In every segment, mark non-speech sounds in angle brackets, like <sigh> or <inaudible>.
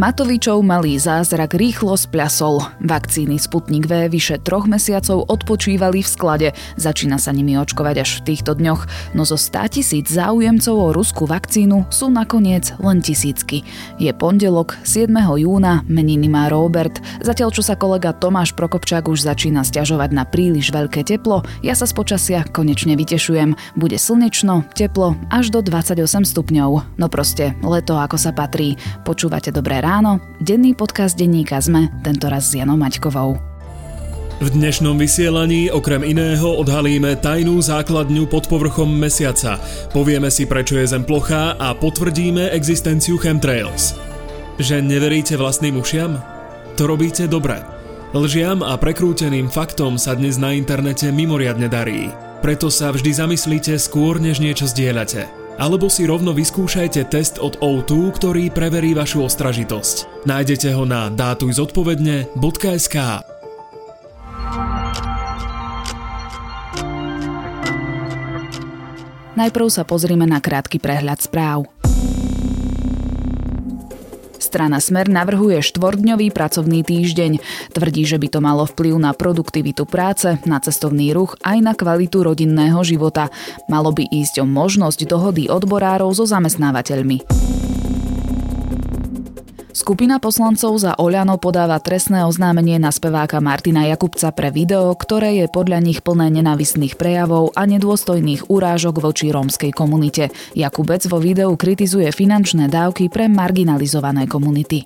Matovičov malý zázrak rýchlo spľasol. Vakcíny Sputnik V vyše troch mesiacov odpočívali v sklade. Začína sa nimi očkovať až v týchto dňoch, no zo 100 tisíc záujemcov o ruskú vakcínu sú nakoniec len tisícky. Je pondelok, 7. júna, meniny má Robert. Zatiaľ, čo sa kolega Tomáš Prokopčák už začína stiažovať na príliš veľké teplo, ja sa z počasia konečne vytešujem. Bude slnečno, teplo, až do 28 stupňov. No proste, leto ako sa patrí. Počúvate dobré ráno? Denný podcast denníka sme, tentoraz s Janou Maťkovou. V dnešnom vysielaní okrem iného odhalíme tajnú základňu pod povrchom mesiaca. Povieme si, prečo je Zem plochá a potvrdíme existenciu chemtrails. Že neveríte vlastným ušiam? To robíte dobre. Lžiam a prekrúteným faktom sa dnes na internete mimoriadne darí. Preto sa vždy zamyslíte skôr, než niečo zdieľate alebo si rovno vyskúšajte test od O2, ktorý preverí vašu ostražitosť. Nájdete ho na dátujzodpovedne.sk Najprv sa pozrime na krátky prehľad správ. Strana Smer navrhuje štvordňový pracovný týždeň. Tvrdí, že by to malo vplyv na produktivitu práce, na cestovný ruch aj na kvalitu rodinného života. Malo by ísť o možnosť dohody odborárov so zamestnávateľmi. Skupina poslancov za Oľano podáva trestné oznámenie na speváka Martina Jakubca pre video, ktoré je podľa nich plné nenavistných prejavov a nedôstojných urážok voči rómskej komunite. Jakubec vo videu kritizuje finančné dávky pre marginalizované komunity.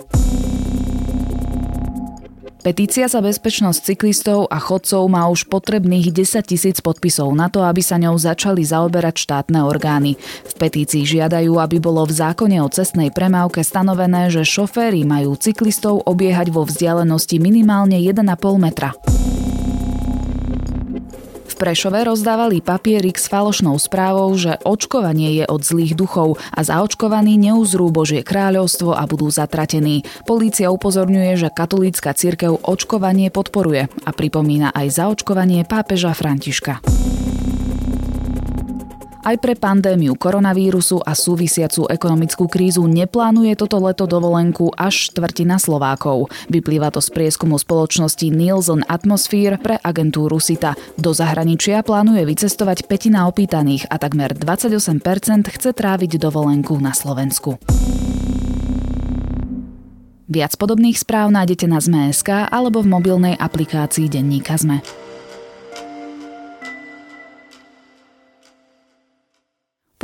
Petícia za bezpečnosť cyklistov a chodcov má už potrebných 10 tisíc podpisov na to, aby sa ňou začali zaoberať štátne orgány. V petícii žiadajú, aby bolo v zákone o cestnej premávke stanovené, že šoféry majú cyklistov obiehať vo vzdialenosti minimálne 1,5 metra. Prešove rozdávali papierik s falošnou správou, že očkovanie je od zlých duchov a zaočkovaní neuzrú Božie kráľovstvo a budú zatratení. Polícia upozorňuje, že katolícka cirkev očkovanie podporuje a pripomína aj zaočkovanie pápeža Františka. Aj pre pandémiu koronavírusu a súvisiacu ekonomickú krízu neplánuje toto leto dovolenku až štvrtina Slovákov. Vyplýva to z prieskumu spoločnosti Nielsen Atmosphere pre agentúru SITA. Do zahraničia plánuje vycestovať petina opýtaných a takmer 28% chce tráviť dovolenku na Slovensku. Viac podobných správ nájdete na ZME.sk alebo v mobilnej aplikácii Denníka ZME.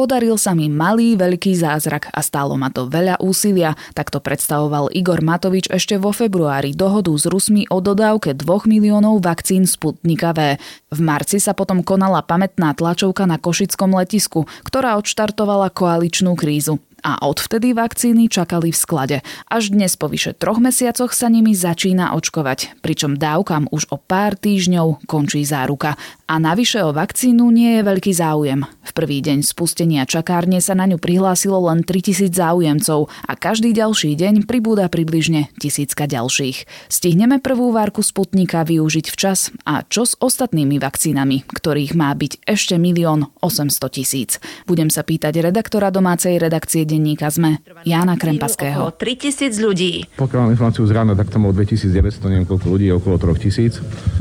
Podaril sa mi malý veľký zázrak a stálo ma to veľa úsilia, tak to predstavoval Igor Matovič ešte vo februári dohodu s Rusmi o dodávke 2 miliónov vakcín Sputnika V. V marci sa potom konala pamätná tlačovka na Košickom letisku, ktorá odštartovala koaličnú krízu a odvtedy vakcíny čakali v sklade. Až dnes po vyše troch mesiacoch sa nimi začína očkovať, pričom dávkam už o pár týždňov končí záruka. A navyše o vakcínu nie je veľký záujem. V prvý deň spustenia čakárne sa na ňu prihlásilo len 3000 záujemcov a každý ďalší deň pribúda približne tisícka ďalších. Stihneme prvú várku Sputnika využiť včas a čo s ostatnými vakcínami, ktorých má byť ešte milión 800 tisíc. Budem sa pýtať redaktora domácej redakcie denníka ZME, Jána Krempaského. 3000 ľudí. Pokiaľ mám infláciu z rána, tak to bolo 2900, neviem koľko ľudí, okolo 3000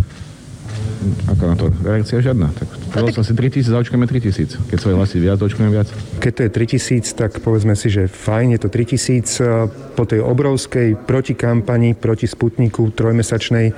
ako na to reakcia žiadna. Tak povedal som si 3000, zaočkujeme 3000. Keď svoje hlasy viac, zaočkujem viac. Keď to je 3000, tak povedzme si, že fajn, je to 3000 po tej obrovskej protikampani proti Sputniku trojmesačnej.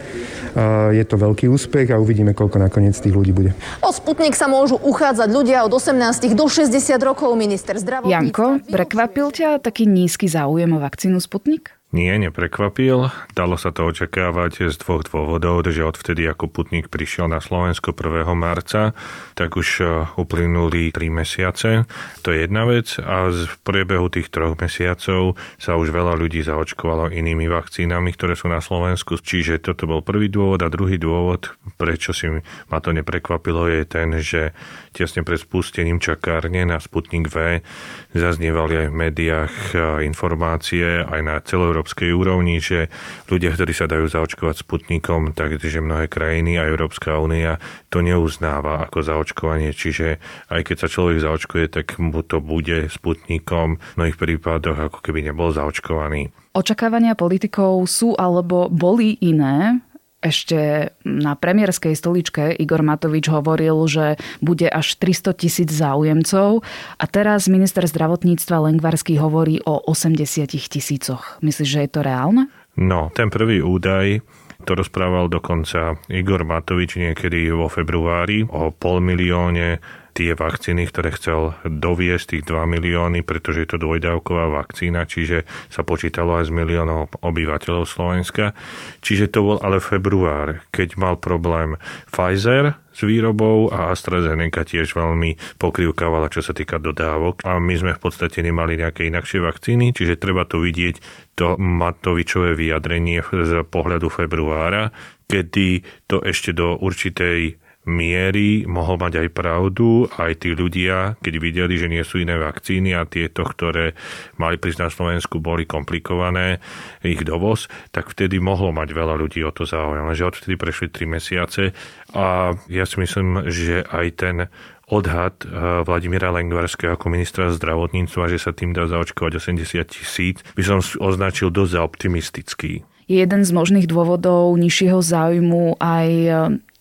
Je to veľký úspech a uvidíme, koľko nakoniec tých ľudí bude. O Sputnik sa môžu uchádzať ľudia od 18 do 60 rokov. Minister zdravotníctva... Janko, prekvapil ťa taký nízky záujem o vakcínu Sputnik? Nie, neprekvapil. Dalo sa to očakávať z dvoch dôvodov, že odvtedy ako putník prišiel na Slovensko 1. marca, tak už e, uplynuli 3 mesiace. To je jedna vec a v priebehu tých troch mesiacov sa už veľa ľudí zaočkovalo inými vakcínami, ktoré sú na Slovensku. Čiže toto bol prvý dôvod a druhý dôvod, prečo si ma to neprekvapilo, je ten, že tesne pred spustením čakárne na Sputnik V zaznievali aj v médiách e, informácie aj na celú európskej úrovni, že ľudia, ktorí sa dajú zaočkovať sputnikom, takže mnohé krajiny a Európska únia to neuznáva ako zaočkovanie, čiže aj keď sa človek zaočkuje, tak mu to bude sputnikom v mnohých prípadoch, ako keby nebol zaočkovaný. Očakávania politikov sú alebo boli iné ešte na premiérskej stoličke Igor Matovič hovoril, že bude až 300 tisíc záujemcov a teraz minister zdravotníctva Lengvarský hovorí o 80 tisícoch. Myslíš, že je to reálne? No, ten prvý údaj to rozprával dokonca Igor Matovič niekedy vo februári o pol milióne tie vakcíny, ktoré chcel doviesť, tých 2 milióny, pretože je to dvojdávková vakcína, čiže sa počítalo aj z miliónov obyvateľov Slovenska. Čiže to bol ale február, keď mal problém Pfizer s výrobou a AstraZeneca tiež veľmi pokrivkávala, čo sa týka dodávok a my sme v podstate nemali nejaké inakšie vakcíny, čiže treba tu vidieť to Matovičové vyjadrenie z pohľadu februára, kedy to ešte do určitej miery mohol mať aj pravdu, aj tí ľudia, keď videli, že nie sú iné vakcíny a tieto, ktoré mali prísť na Slovensku, boli komplikované, ich dovoz, tak vtedy mohlo mať veľa ľudí o to záujem. Lenže odtedy prešli 3 mesiace a ja si myslím, že aj ten odhad eh, Vladimíra Lengvarského ako ministra zdravotníctva, že sa tým dá zaočkovať 80 tisíc, by som označil dosť za optimistický. Je jeden z možných dôvodov nižšieho záujmu aj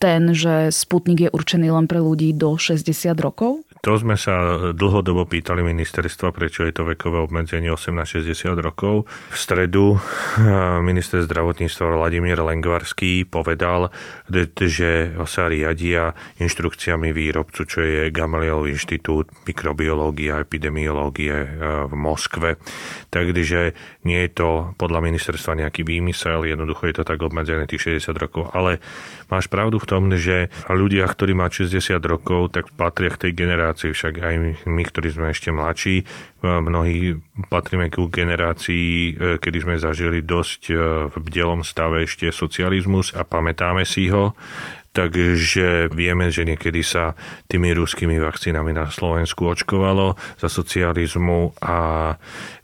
ten, že Sputnik je určený len pre ľudí do 60 rokov? To sme sa dlhodobo pýtali ministerstva, prečo je to vekové obmedzenie 18-60 rokov. V stredu eh, minister zdravotníctva Vladimír Lengvarský povedal, že sa riadia inštrukciami výrobcu, čo je Gamalielov inštitút mikrobiológie a epidemiológie eh, v Moskve. Takže nie je to podľa ministerstva nejaký výmysel, jednoducho je to tak obmedzené tých 60 rokov. Ale máš pravdu v tom, že ľudia, ktorí má 60 rokov, tak patria k tej generácii generácii, však aj my, ktorí sme ešte mladší, mnohí patríme ku generácii, e, kedy sme zažili dosť e, v bdelom stave ešte socializmus a pamätáme si ho. Takže vieme, že niekedy sa tými ruskými vakcínami na Slovensku očkovalo za socializmu a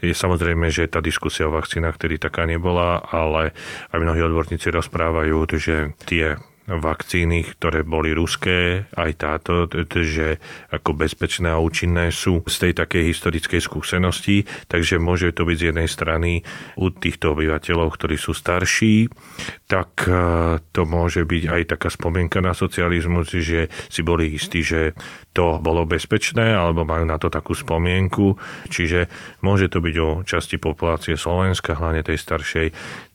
je samozrejme, že tá diskusia o vakcínach tedy taká nebola, ale aj mnohí odborníci rozprávajú, že tie vakcíny, ktoré boli ruské, aj táto, že ako bezpečné a účinné sú z tej takej historickej skúsenosti, takže môže to byť z jednej strany u týchto obyvateľov, ktorí sú starší, tak e, to môže byť aj taká spomienka na socializmus, že si boli istí, že to bolo bezpečné, alebo majú na to takú spomienku. Čiže môže to byť o časti populácie Slovenska, hlavne tej staršej,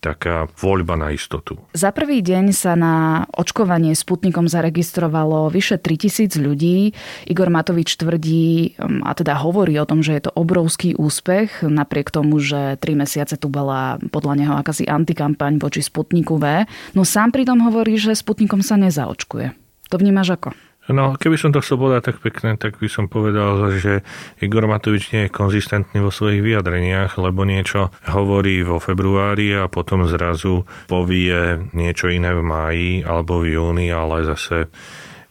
taká voľba na istotu. Za prvý deň sa na očkovanie Sputnikom zaregistrovalo vyše 3000 ľudí. Igor Matovič tvrdí, um, a teda hovorí o tom, že je to obrovský úspech, napriek tomu, že 3 mesiace tu bola podľa neho akási antikampaň voči Sputniku V. No sám pritom hovorí, že Sputnikom sa nezaočkuje. To vnímaš ako? No, keby som to chcel povedať tak pekne, tak by som povedal, že Igor Matovič nie je konzistentný vo svojich vyjadreniach, lebo niečo hovorí vo februári a potom zrazu povie niečo iné v máji alebo v júni, ale zase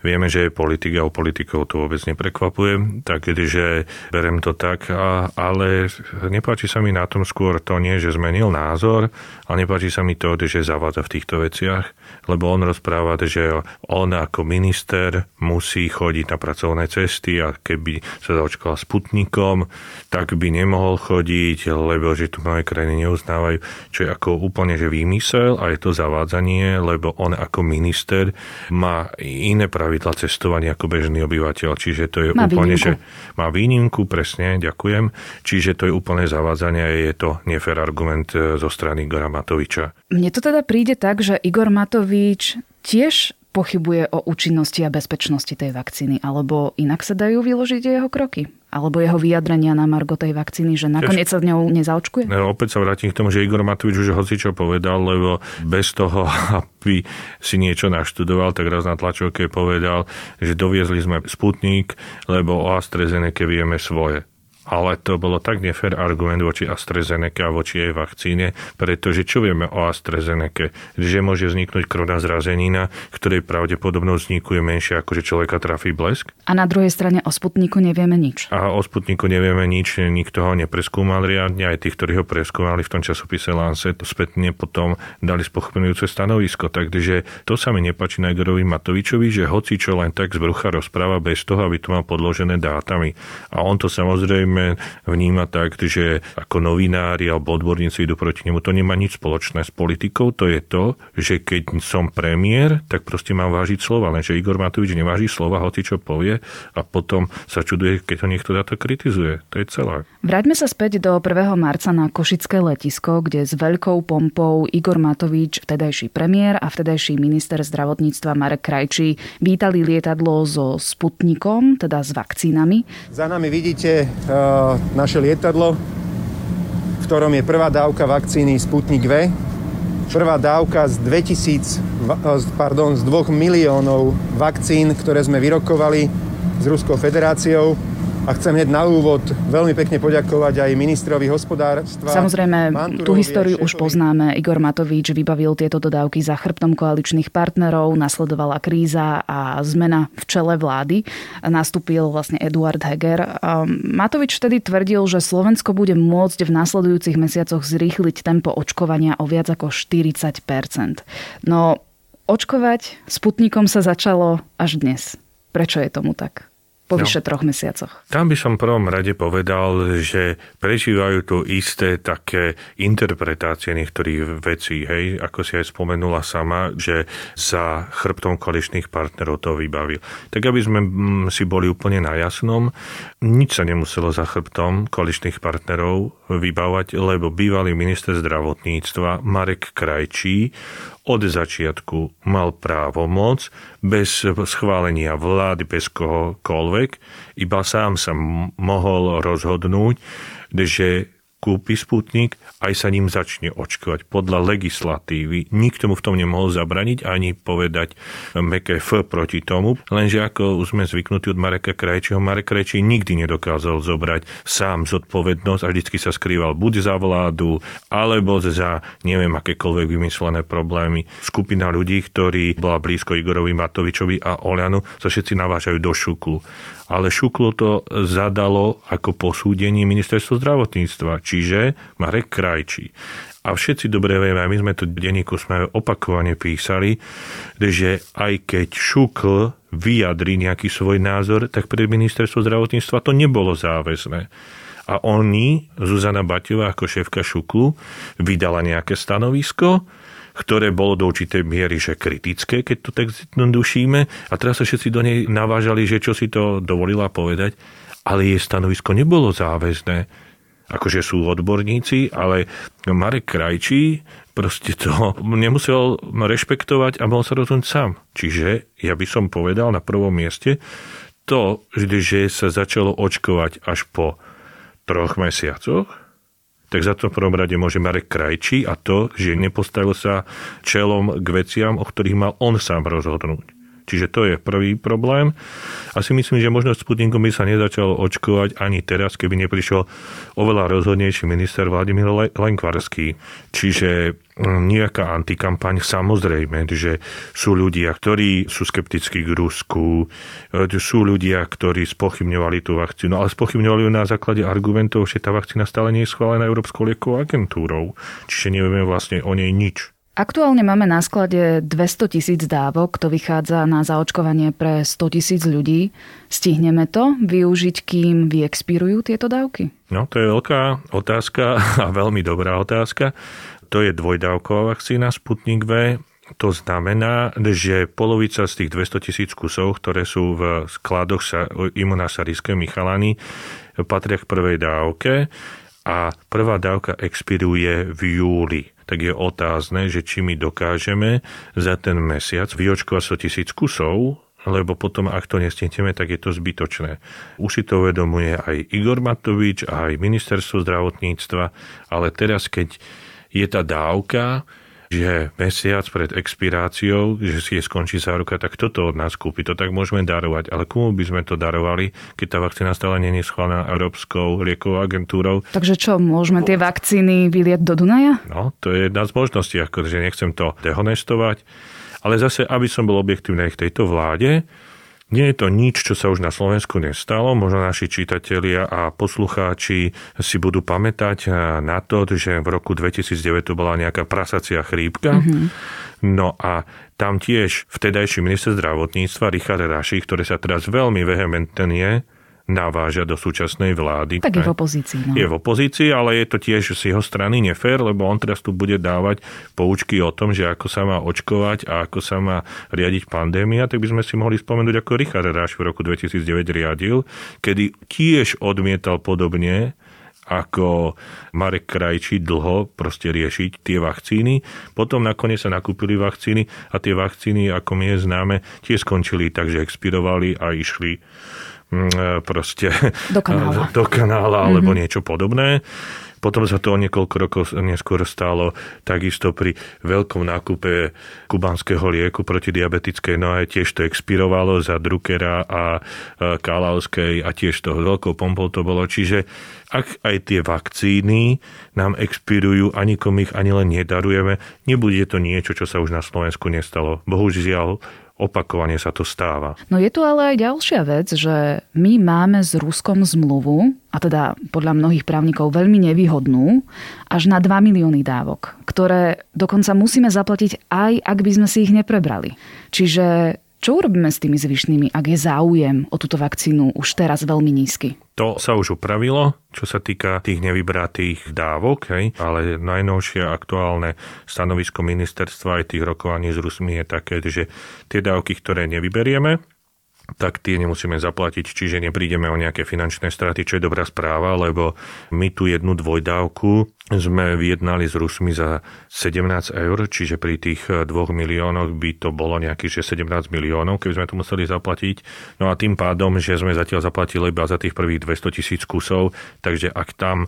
Vieme, že je politik a u politikov to vôbec neprekvapuje, takže berem to tak, a, ale nepáči sa mi na tom skôr to nie, že zmenil názor, ale nepáči sa mi to, že zavádza v týchto veciach, lebo on rozpráva, že on ako minister musí chodiť na pracovné cesty a keby sa zaočkoval sputnikom, tak by nemohol chodiť, lebo že tu mnohé krajiny neuznávajú, čo je ako úplne že výmysel a je to zavádzanie, lebo on ako minister má iné pravidla pravidla cestovania ako bežný obyvateľ. Čiže to je má úplne, výnimku. že má výnimku, presne, ďakujem. Čiže to je úplne zavádzanie a je to nefér argument e, zo strany Igora Matoviča. Mne to teda príde tak, že Igor Matovič tiež pochybuje o účinnosti a bezpečnosti tej vakcíny, alebo inak sa dajú vyložiť jeho kroky? Alebo jeho vyjadrenia na Margo tej vakcíny, že nakoniec sa ňou nezaočkuje? No, opäť sa vrátim k tomu, že Igor Matovič už hoci čo povedal, lebo bez toho, <laughs> aby si niečo naštudoval, tak raz na tlačovke povedal, že doviezli sme Sputnik, lebo o AstraZeneca vieme svoje. Ale to bolo tak nefér argument voči AstraZeneca a voči jej vakcíne, pretože čo vieme o AstraZeneca? Že môže vzniknúť krvná zrazenina, ktorej pravdepodobnosť vzniku je menšia ako že človeka trafí blesk. A na druhej strane o Sputniku nevieme nič. A o Sputniku nevieme nič, nikto ho nepreskúmal riadne, aj tí, ktorí ho preskúmali v tom časopise Lancet, spätne potom dali spochybňujúce stanovisko. Takže to sa mi nepačí na Igorovi Matovičovi, že hoci čo len tak z brucha rozpráva bez toho, aby to mal podložené dátami. A on to samozrejme samozrejme vníma tak, že ako novinári alebo odborníci idú proti nemu. To nemá nič spoločné s politikou. To je to, že keď som premiér, tak proste mám vážiť slova. Lenže Igor Matovič neváži slova, hoci čo povie a potom sa čuduje, keď ho niekto za to kritizuje. To je celé. Vráťme sa späť do 1. marca na Košické letisko, kde s veľkou pompou Igor Matovič, vtedajší premiér a vtedajší minister zdravotníctva Marek Krajčí vítali lietadlo so Sputnikom, teda s vakcínami. Za nami vidíte uh, naše lietadlo, v ktorom je prvá dávka vakcíny Sputnik V. Prvá dávka z 2000, pardon, z 2 miliónov vakcín, ktoré sme vyrokovali s Ruskou federáciou a chcem hneď na úvod veľmi pekne poďakovať aj ministrovi hospodárstva. Samozrejme, tú históriu už poznáme. Igor Matovič vybavil tieto dodávky za chrbtom koaličných partnerov, nasledovala kríza a zmena v čele vlády. Nastúpil vlastne Eduard Heger. Matovič vtedy tvrdil, že Slovensko bude môcť v nasledujúcich mesiacoch zrýchliť tempo očkovania o viac ako 40% No, očkovať Sputnikom sa začalo až dnes. Prečo je tomu tak? Po no. vyše troch mesiacoch. Tam by som prvom rade povedal, že prežívajú tu isté také interpretácie niektorých vecí, hej, ako si aj spomenula sama, že za chrbtom koaličných partnerov to vybavil. Tak aby sme mm, si boli úplne na jasnom, nič sa nemuselo za chrbtom koaličných partnerov vybavať, lebo bývalý minister zdravotníctva Marek Krajčí od začiatku mal právo moc bez schválenia vlády, bez kohokoľvek, iba sám sa mohol rozhodnúť, že kúpi Sputnik, aj sa ním začne očkovať. Podľa legislatívy nikto mu v tom nemohol zabraniť ani povedať meké F proti tomu, lenže ako už sme zvyknutí od Mareka Krajčího, Marek Krajčí nikdy nedokázal zobrať sám zodpovednosť a vždycky sa skrýval buď za vládu, alebo za neviem akékoľvek vymyslené problémy. Skupina ľudí, ktorí bola blízko Igorovi Matovičovi a Olianu, sa všetci navážajú do šuklu ale Šuklo to zadalo ako posúdenie ministerstvo zdravotníctva, čiže Marek Krajčí. A všetci dobre vieme, a my sme to denníku sme opakovane písali, že aj keď Šukl vyjadri nejaký svoj názor, tak pre ministerstvo zdravotníctva to nebolo záväzné. A oni, Zuzana Baťová ako šéfka Šuklu, vydala nejaké stanovisko, ktoré bolo do určitej miery že kritické, keď to tak dušíme. A teraz sa všetci do nej navážali, že čo si to dovolila povedať, ale jej stanovisko nebolo záväzné. Akože sú odborníci, ale Marek Krajčí proste to nemusel rešpektovať a mohol sa rozhodnúť sám. Čiže ja by som povedal na prvom mieste to, že sa začalo očkovať až po troch mesiacoch, tak za to v prvom rade môže Marek Krajčí a to, že nepostavil sa čelom k veciam, o ktorých mal on sám rozhodnúť. Čiže to je prvý problém. A si myslím, že možno Sputnikom by sa nezačalo očkovať ani teraz, keby neprišiel oveľa rozhodnejší minister Vladimír Lenkvarský. Čiže mm, nejaká antikampaň, samozrejme, že sú ľudia, ktorí sú skeptickí k Rusku, e, sú ľudia, ktorí spochybňovali tú vakcínu, ale spochybňovali ju na základe argumentov, že tá vakcína stále nie je schválená Európskou liekovou agentúrou. Čiže nevieme vlastne o nej nič. Aktuálne máme na sklade 200 tisíc dávok, to vychádza na zaočkovanie pre 100 tisíc ľudí. Stihneme to využiť, kým vyexpirujú tieto dávky? No, to je veľká otázka a veľmi dobrá otázka. To je dvojdávková vakcína Sputnik V. To znamená, že polovica z tých 200 tisíc kusov, ktoré sú v skladoch sa, imunasarískej Michalany, patria k prvej dávke a prvá dávka expiruje v júli tak je otázne, že či my dokážeme za ten mesiac vyočkovať 100 tisíc kusov, lebo potom, ak to nestihneme, tak je to zbytočné. Už si to uvedomuje aj Igor Matovič, aj ministerstvo zdravotníctva, ale teraz, keď je tá dávka že mesiac pred expiráciou, že si je skončí záruka, tak toto od nás kúpi, to tak môžeme darovať. Ale komu by sme to darovali, keď tá vakcína stále nie je schválená Európskou liekovou agentúrou? Takže čo, môžeme tie vakcíny vylieť do Dunaja? No, to je jedna z možností, akože nechcem to dehonestovať, ale zase, aby som bol objektívny aj v tejto vláde, nie je to nič, čo sa už na Slovensku nestalo. Možno naši čitatelia a poslucháči si budú pamätať na to, že v roku 2009 to bola nejaká prasacia chrípka. Mm-hmm. No a tam tiež vtedajší minister zdravotníctva Richard Raši, ktorý sa teraz veľmi vehementne naváža do súčasnej vlády. Tak je v opozícii. No. Je v opozícii, ale je to tiež z jeho strany nefér, lebo on teraz tu bude dávať poučky o tom, že ako sa má očkovať a ako sa má riadiť pandémia, tak by sme si mohli spomenúť, ako Richard Ráš v roku 2009 riadil, kedy tiež odmietal podobne ako Marek Krajčí dlho proste riešiť tie vakcíny. Potom nakoniec sa nakúpili vakcíny a tie vakcíny, ako mi je známe, tie skončili tak, že expirovali a išli proste do kanála, <laughs> do kanála mm-hmm. alebo niečo podobné. Potom sa to o niekoľko rokov neskôr stalo takisto pri veľkom nákupe kubanského lieku proti diabetickej nohe. Tiež to expirovalo za Druckera a Kalalskej a tiež to veľkou pompou to bolo. Čiže ak aj tie vakcíny nám expirujú a nikom ich ani len nedarujeme, nebude to niečo, čo sa už na Slovensku nestalo. Bohužiaľ, opakovane sa to stáva. No je tu ale aj ďalšia vec, že my máme s Ruskom zmluvu, a teda podľa mnohých právnikov veľmi nevýhodnú, až na 2 milióny dávok, ktoré dokonca musíme zaplatiť aj ak by sme si ich neprebrali. Čiže čo urobíme s tými zvyšnými, ak je záujem o túto vakcínu už teraz veľmi nízky? To sa už upravilo, čo sa týka tých nevybratých dávok, hej, ale najnovšie aktuálne stanovisko ministerstva aj tých rokovaní s Rusmi je také, že tie dávky, ktoré nevyberieme, tak tie nemusíme zaplatiť, čiže neprídeme o nejaké finančné straty, čo je dobrá správa, lebo my tu jednu dvojdávku sme vyjednali s Rusmi za 17 eur, čiže pri tých 2 miliónoch by to bolo nejakých 17 miliónov, keby sme to museli zaplatiť. No a tým pádom, že sme zatiaľ zaplatili iba za tých prvých 200 tisíc kusov, takže ak tam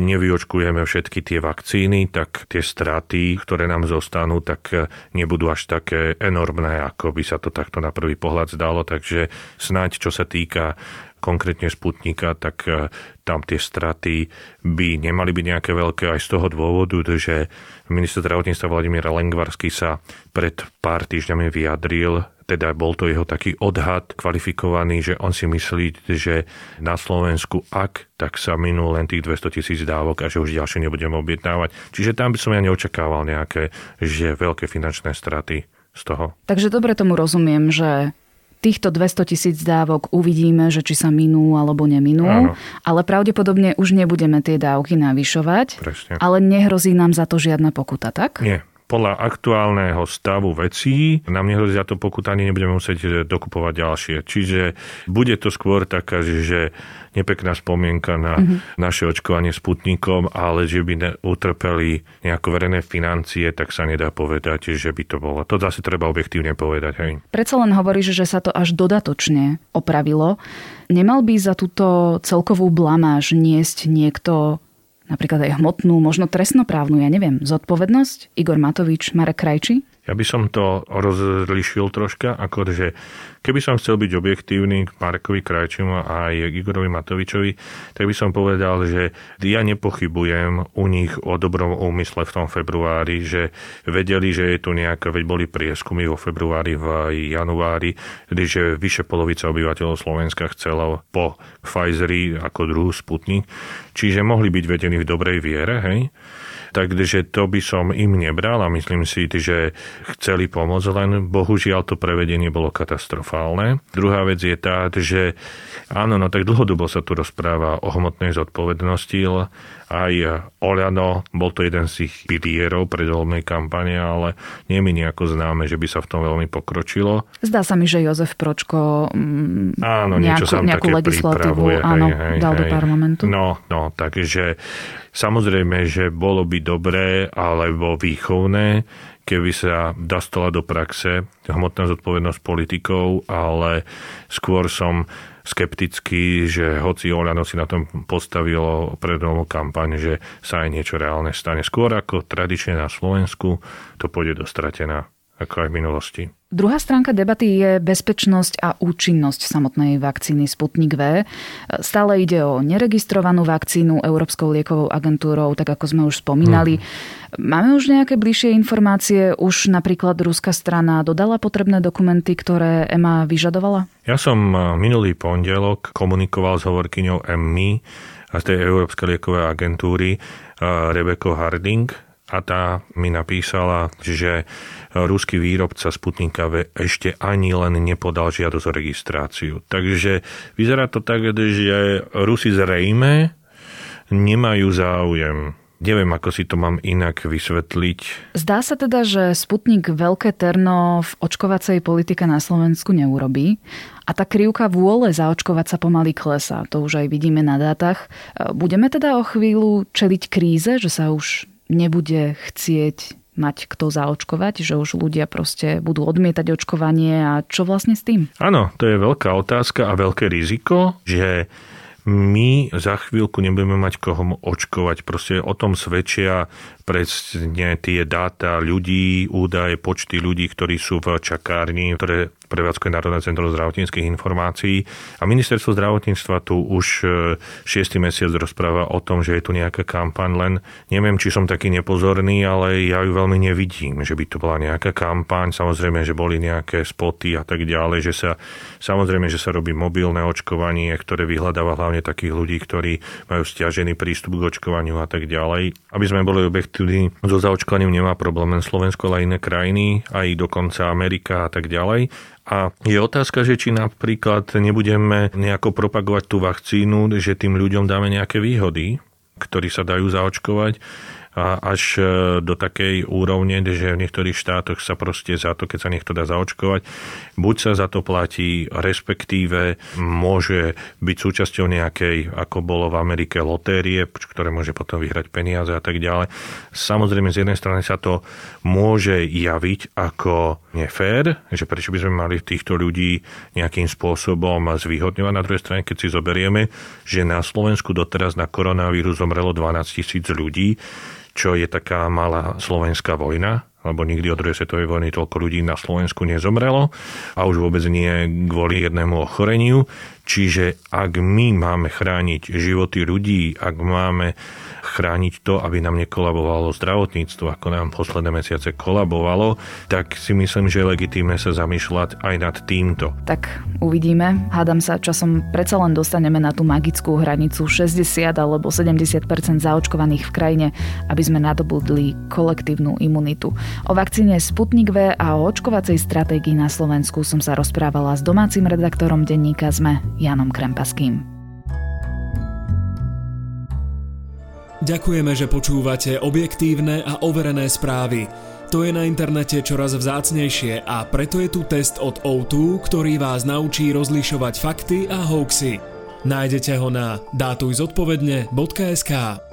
nevyočkujeme všetky tie vakcíny, tak tie straty, ktoré nám zostanú, tak nebudú až také enormné, ako by sa to takto na prvý pohľad zdalo. Takže snáď, čo sa týka konkrétne Sputnika, tak e, tam tie straty by nemali byť nejaké veľké aj z toho dôvodu, že minister zdravotníctva Vladimír Lengvarsky sa pred pár týždňami vyjadril, teda bol to jeho taký odhad kvalifikovaný, že on si myslí, že na Slovensku ak, tak sa minú len tých 200 tisíc dávok a že už ďalšie nebudeme objednávať. Čiže tam by som ja neočakával nejaké, že veľké finančné straty z toho. Takže dobre tomu rozumiem, že týchto 200 tisíc dávok uvidíme, že či sa minú alebo neminú, Áno. ale pravdepodobne už nebudeme tie dávky navyšovať, Presne. ale nehrozí nám za to žiadna pokuta, tak? Nie, podľa aktuálneho stavu vecí nám nehrozí za to pokuta, ani nebudeme musieť eh, dokupovať ďalšie. Čiže bude to skôr taká, že nepekná spomienka na mm-hmm. naše očkovanie Sputnikom, ale že by utrpeli nejaké verejné financie, tak sa nedá povedať, že by to bolo. To zase treba objektívne povedať. Hej. Predsa len hovoríš, že sa to až dodatočne opravilo. Nemal by za túto celkovú blamáž niesť niekto napríklad aj hmotnú, možno trestnoprávnu, ja neviem, zodpovednosť? Igor Matovič, Marek Krajči? Ja by som to rozlišil troška, ako že keby som chcel byť objektívny k Markovi Krajčimu a aj Igorovi Matovičovi, tak by som povedal, že ja nepochybujem u nich o dobrom úmysle v tom februári, že vedeli, že je tu nejaké, veď boli prieskumy vo februári, v januári, že vyše polovica obyvateľov Slovenska chcelo po Pfizeri ako druhú Sputnik, čiže mohli byť vedení v dobrej viere, hej? Takže to by som im nebral a myslím si, že chceli pomôcť, len bohužiaľ to prevedenie bolo katastrofálne. Druhá vec je tá, že áno, no tak dlhodobo sa tu rozpráva o hmotnej zodpovednosti, aj Oľano, bol to jeden z ich pilierov predvoľnej kampane, ale nie mi nejako známe, že by sa v tom veľmi pokročilo. Zdá sa mi, že Jozef Pročko mm, áno, nejakú, niečo nejakú legislatívu áno, hej, dal hej. do parlamentu. No, no, takže samozrejme, že bolo by dobré alebo výchovné, keby sa dostala do praxe hmotná zodpovednosť politikov, ale skôr som skeptický, že hoci Oľano si na tom postavilo predovnú kampaň, že sa aj niečo reálne stane. Skôr ako tradične na Slovensku to pôjde dostratená ako aj v minulosti. Druhá stránka debaty je bezpečnosť a účinnosť samotnej vakcíny Sputnik V. Stále ide o neregistrovanú vakcínu Európskou liekovou agentúrou, tak ako sme už spomínali. Hmm. Máme už nejaké bližšie informácie? Už napríklad ruská strana dodala potrebné dokumenty, ktoré EMA vyžadovala? Ja som minulý pondelok komunikoval s hovorkyňou EMMI a z tej Európskej liekovej agentúry Rebeko Harding, a tá mi napísala, že ruský výrobca Sputnika V ešte ani len nepodal žiadosť o registráciu. Takže vyzerá to tak, že Rusi zrejme nemajú záujem Neviem, ako si to mám inak vysvetliť. Zdá sa teda, že Sputnik veľké terno v očkovacej politike na Slovensku neurobí a tá krivka vôle zaočkovať sa pomaly klesá. To už aj vidíme na dátach. Budeme teda o chvíľu čeliť kríze, že sa už nebude chcieť mať kto zaočkovať, že už ľudia proste budú odmietať očkovanie a čo vlastne s tým? Áno, to je veľká otázka a veľké riziko, že my za chvíľku nebudeme mať koho očkovať. Proste o tom svedčia presne tie dáta ľudí, údaje, počty ľudí, ktorí sú v čakárni, ktoré prevádzkuje Národné centrum zdravotníckých informácií. A ministerstvo zdravotníctva tu už 6. E, mesiac rozpráva o tom, že je tu nejaká kampaň, len neviem, či som taký nepozorný, ale ja ju veľmi nevidím, že by to bola nejaká kampaň. Samozrejme, že boli nejaké spoty a tak ďalej, že sa, samozrejme, že sa robí mobilné očkovanie, ktoré vyhľadáva hlavne takých ľudí, ktorí majú stiažený prístup k očkovaniu a tak ďalej. Aby sme boli objekt ktorý so zaočkovaním nemá problém len Slovensko, ale iné krajiny, aj dokonca Amerika a tak ďalej. A je otázka, že či napríklad nebudeme nejako propagovať tú vakcínu, že tým ľuďom dáme nejaké výhody, ktorí sa dajú zaočkovať až e, do takej úrovne, že v niektorých štátoch sa proste za to, keď sa niekto dá zaočkovať, buď sa za to platí, respektíve môže byť súčasťou nejakej, ako bolo v Amerike, lotérie, ktoré môže potom vyhrať peniaze a tak ďalej. Samozrejme, z jednej strany sa to môže javiť ako nefér, že prečo by sme mali týchto ľudí nejakým spôsobom zvýhodňovať. Na druhej strane, keď si zoberieme, že na Slovensku doteraz na koronavírus zomrelo 12 tisíc ľudí, čo je taká malá slovenská vojna, lebo nikdy od druhej svetovej vojny toľko ľudí na Slovensku nezomrelo a už vôbec nie kvôli jednému ochoreniu. Čiže ak my máme chrániť životy ľudí, ak máme chrániť to, aby nám nekolabovalo zdravotníctvo, ako nám posledné mesiace kolabovalo, tak si myslím, že je legitímne sa zamýšľať aj nad týmto. Tak uvidíme. Hádam sa, časom predsa len dostaneme na tú magickú hranicu 60 alebo 70% zaočkovaných v krajine, aby sme nadobudli kolektívnu imunitu. O vakcíne Sputnik V a o očkovacej stratégii na Slovensku som sa rozprávala s domácim redaktorom denníka ZME Janom Krempaským. Ďakujeme, že počúvate objektívne a overené správy. To je na internete čoraz vzácnejšie a preto je tu test od O2, ktorý vás naučí rozlišovať fakty a hoaxy. Nájdete ho na dátujzodpovedne.sk.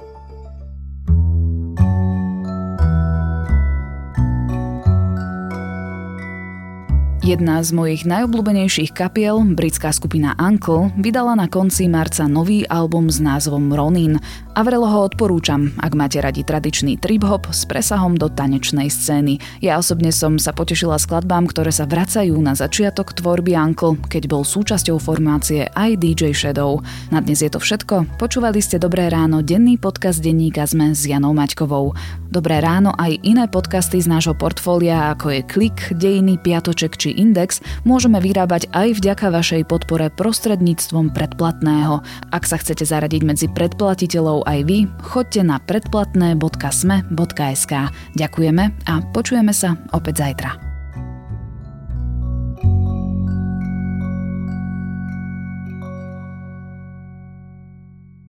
Jedna z mojich najobľúbenejších kapiel, britská skupina Uncle, vydala na konci marca nový album s názvom Ronin a vrelo ho odporúčam, ak máte radi tradičný trip-hop s presahom do tanečnej scény. Ja osobne som sa potešila skladbám, ktoré sa vracajú na začiatok tvorby Uncle, keď bol súčasťou formácie aj DJ Shadow. Na dnes je to všetko. Počúvali ste Dobré ráno, denný podcast denníka sme s Janou Maťkovou. Dobré ráno aj iné podcasty z nášho portfólia, ako je Klik, Dejiny, Piatoček či Index môžeme vyrábať aj vďaka vašej podpore prostredníctvom predplatného. Ak sa chcete zaradiť medzi predplatiteľov aj vy, choďte na predplatné.sme.sk. Ďakujeme a počujeme sa opäť zajtra.